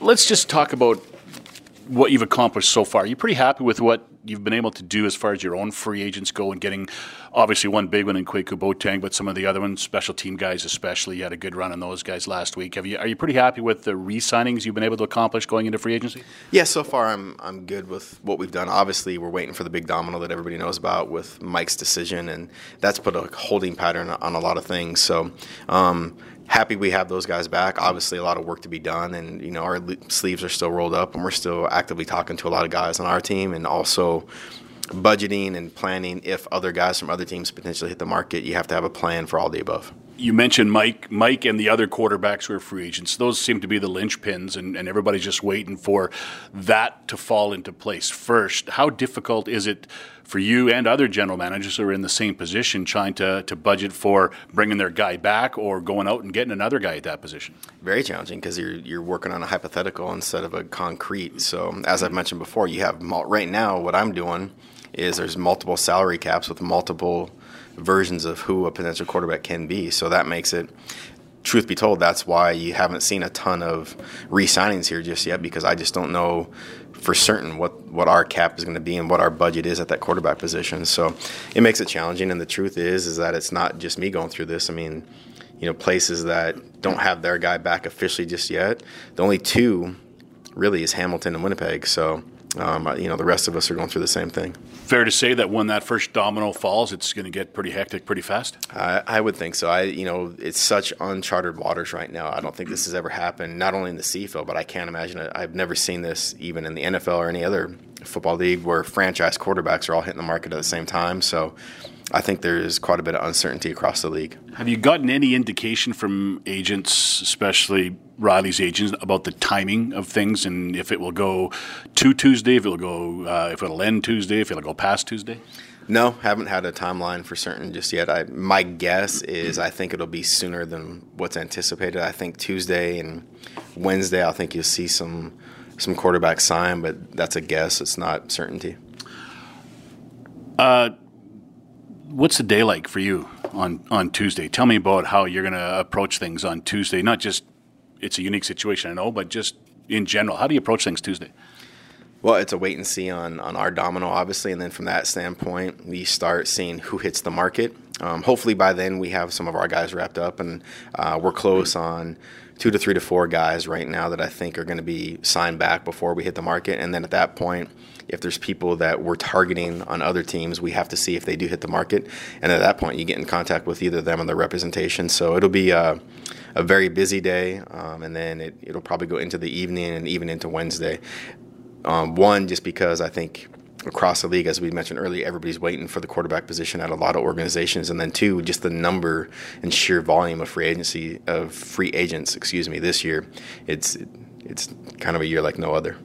let's just talk about what you've accomplished so far. You're pretty happy with what you've been able to do as far as your own free agents go and getting obviously one big one in Kwaku Boateng, but some of the other ones, special team guys especially, you had a good run on those guys last week. Have you are you pretty happy with the re-signings you've been able to accomplish going into free agency? Yeah, so far I'm I'm good with what we've done. Obviously, we're waiting for the big domino that everybody knows about with Mike's decision, and that's put a holding pattern on a lot of things. So. Um, happy we have those guys back. Obviously, a lot of work to be done, and you know our sleeves are still rolled up, and we're still actively talking to a lot of guys on our team, and also budgeting and planning. If other guys from other teams potentially hit the market, you have to have a plan for all the above you mentioned Mike, Mike, and the other quarterbacks who are free agents. Those seem to be the linchpins, and, and everybody's just waiting for that to fall into place first. How difficult is it for you and other general managers who are in the same position trying to, to budget for bringing their guy back or going out and getting another guy at that position? Very challenging because you're you're working on a hypothetical instead of a concrete. So as I've mentioned before, you have right now what I'm doing is there's multiple salary caps with multiple versions of who a potential quarterback can be. So that makes it truth be told, that's why you haven't seen a ton of re-signings here just yet because I just don't know for certain what, what our cap is going to be and what our budget is at that quarterback position. So it makes it challenging. And the truth is, is that it's not just me going through this. I mean, you know, places that don't have their guy back officially just yet. The only two really is Hamilton and Winnipeg. So um, you know, the rest of us are going through the same thing. Fair to say that when that first domino falls, it's going to get pretty hectic pretty fast. I, I would think so. I, you know, it's such uncharted waters right now. I don't think this has ever happened, not only in the CFL, but I can't imagine it. I've never seen this even in the NFL or any other football league where franchise quarterbacks are all hitting the market at the same time. So I think there's quite a bit of uncertainty across the league. Have you gotten any indication from agents, especially Reilly's agents, about the timing of things and if it will go to Tuesday, if it'll go, uh, if it'll end Tuesday, if it'll go past Tuesday? No, haven't had a timeline for certain just yet. I, my guess is I think it'll be sooner than what's anticipated. I think Tuesday and Wednesday, I think you'll see some some quarterbacks sign, but that's a guess. It's not certainty. Uh, what's the day like for you on, on Tuesday? Tell me about how you're going to approach things on Tuesday. Not just it's a unique situation, I know, but just in general, how do you approach things Tuesday? Well, it's a wait and see on, on our domino, obviously, and then from that standpoint, we start seeing who hits the market. Um, hopefully, by then we have some of our guys wrapped up, and uh, we're close on two to three to four guys right now that I think are going to be signed back before we hit the market. And then at that point, if there's people that we're targeting on other teams, we have to see if they do hit the market. And at that point, you get in contact with either them or their representation. So it'll be a, a very busy day, um, and then it, it'll probably go into the evening and even into Wednesday. Um, one, just because I think across the league, as we mentioned earlier, everybody's waiting for the quarterback position at a lot of organizations, and then two, just the number and sheer volume of free agency of free agents, excuse me, this year, it's it's kind of a year like no other.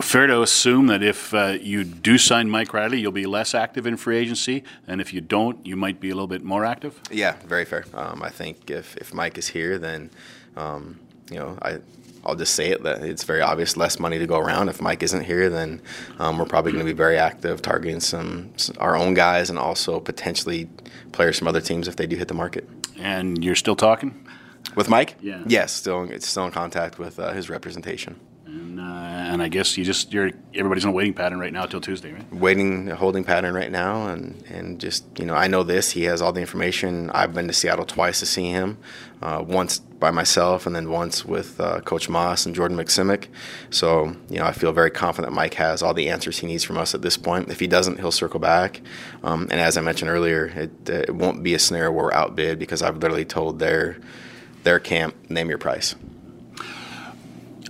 Fair to assume that if uh, you do sign Mike Reilly, you'll be less active in free agency, and if you don't, you might be a little bit more active. Yeah, very fair. Um, I think if if Mike is here, then um, you know I I'll just say it that it's very obvious less money to go around. If Mike isn't here, then um, we're probably going to be very active targeting some, our own guys and also potentially players from other teams if they do hit the market. And you're still talking with Mike? Yeah. Yes, still it's still in contact with uh, his representation. And, uh, and I guess you just you're everybody's in a waiting pattern right now till Tuesday, right? Waiting, holding pattern right now, and and just you know I know this. He has all the information. I've been to Seattle twice to see him, uh, once by myself, and then once with uh, Coach Maas and Jordan Maksymic. So you know I feel very confident Mike has all the answers he needs from us at this point. If he doesn't, he'll circle back. Um, and as I mentioned earlier, it, it won't be a scenario where we're outbid because I've literally told their their camp name your price.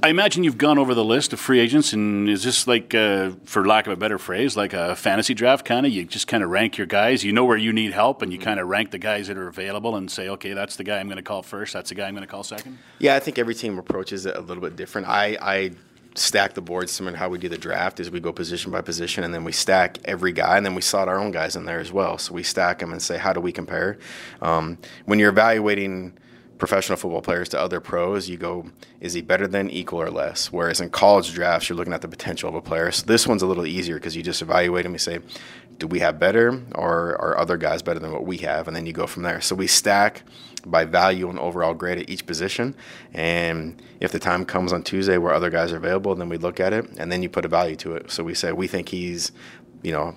I imagine you've gone over the list of free agents, and is this like, uh, for lack of a better phrase, like a fantasy draft kind of? You just kind of rank your guys. You know where you need help, and you kind of rank the guys that are available, and say, okay, that's the guy I'm going to call first. That's the guy I'm going to call second. Yeah, I think every team approaches it a little bit different. I, I stack the board similar to how we do the draft is we go position by position and then we stack every guy and then we slot our own guys in there as well so we stack them and say how do we compare um, when you're evaluating professional football players to other pros, you go, is he better than, equal, or less? Whereas in college drafts, you're looking at the potential of a player. So this one's a little easier because you just evaluate him. You say, do we have better, or are other guys better than what we have? And then you go from there. So we stack by value and overall grade at each position. And if the time comes on Tuesday where other guys are available, then we look at it and then you put a value to it. So we say, we think he's you know,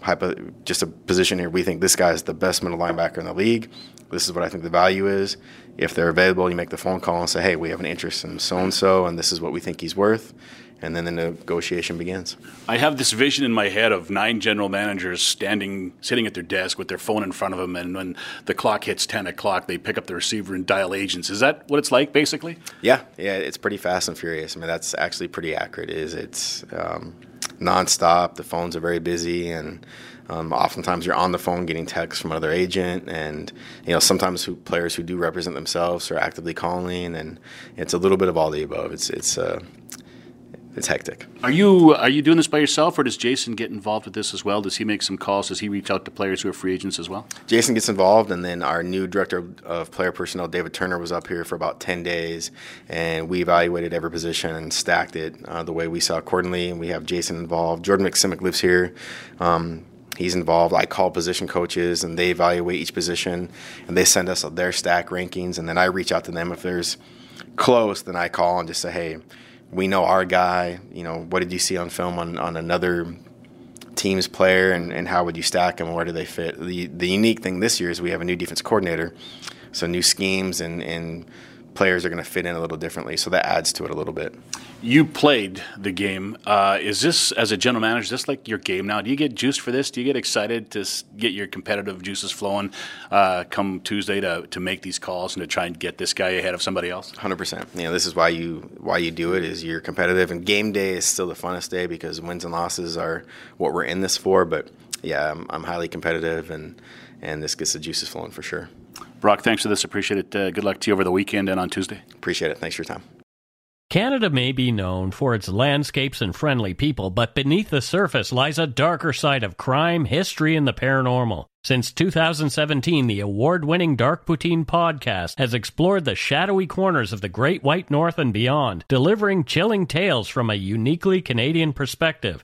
just a position here. We think this guy is the best middle linebacker in the league. This is what I think the value is. If they're available, you make the phone call and say, hey, we have an interest in so and so, and this is what we think he's worth. And then the negotiation begins. I have this vision in my head of nine general managers standing, sitting at their desk with their phone in front of them, and when the clock hits 10 o'clock, they pick up the receiver and dial agents. Is that what it's like, basically? Yeah, yeah, it's pretty fast and furious. I mean, that's actually pretty accurate. Is it's um, nonstop. The phones are very busy, and um, oftentimes you're on the phone getting texts from another agent, and you know sometimes who, players who do represent themselves are actively calling, and it's a little bit of all the above. It's it's uh, it's hectic. Are you are you doing this by yourself, or does Jason get involved with this as well? Does he make some calls? Does he reach out to players who are free agents as well? Jason gets involved, and then our new director of player personnel, David Turner, was up here for about ten days, and we evaluated every position and stacked it uh, the way we saw accordingly. And we have Jason involved. Jordan Maksymic lives here. Um, he's involved. I call position coaches, and they evaluate each position, and they send us their stack rankings, and then I reach out to them if there's close. Then I call and just say, hey we know our guy. You know, what did you see on film on, on another team's player, and, and how would you stack them? Where do they fit? The the unique thing this year is we have a new defense coordinator, so new schemes and and players are going to fit in a little differently. So that adds to it a little bit. You played the game. Uh, is this, as a general manager, is this like your game now? Do you get juiced for this? Do you get excited to get your competitive juices flowing uh, come Tuesday to, to make these calls and to try and get this guy ahead of somebody else? Hundred percent. You know, this is why you why you do it is you're competitive, and game day is still the funnest day because wins and losses are what we're in this for. But yeah, I'm, I'm highly competitive, and and this gets the juices flowing for sure. Brock, thanks for this. Appreciate it. Uh, good luck to you over the weekend and on Tuesday. Appreciate it. Thanks for your time. Canada may be known for its landscapes and friendly people, but beneath the surface lies a darker side of crime, history, and the paranormal. Since 2017, the award winning Dark Poutine podcast has explored the shadowy corners of the Great White North and beyond, delivering chilling tales from a uniquely Canadian perspective.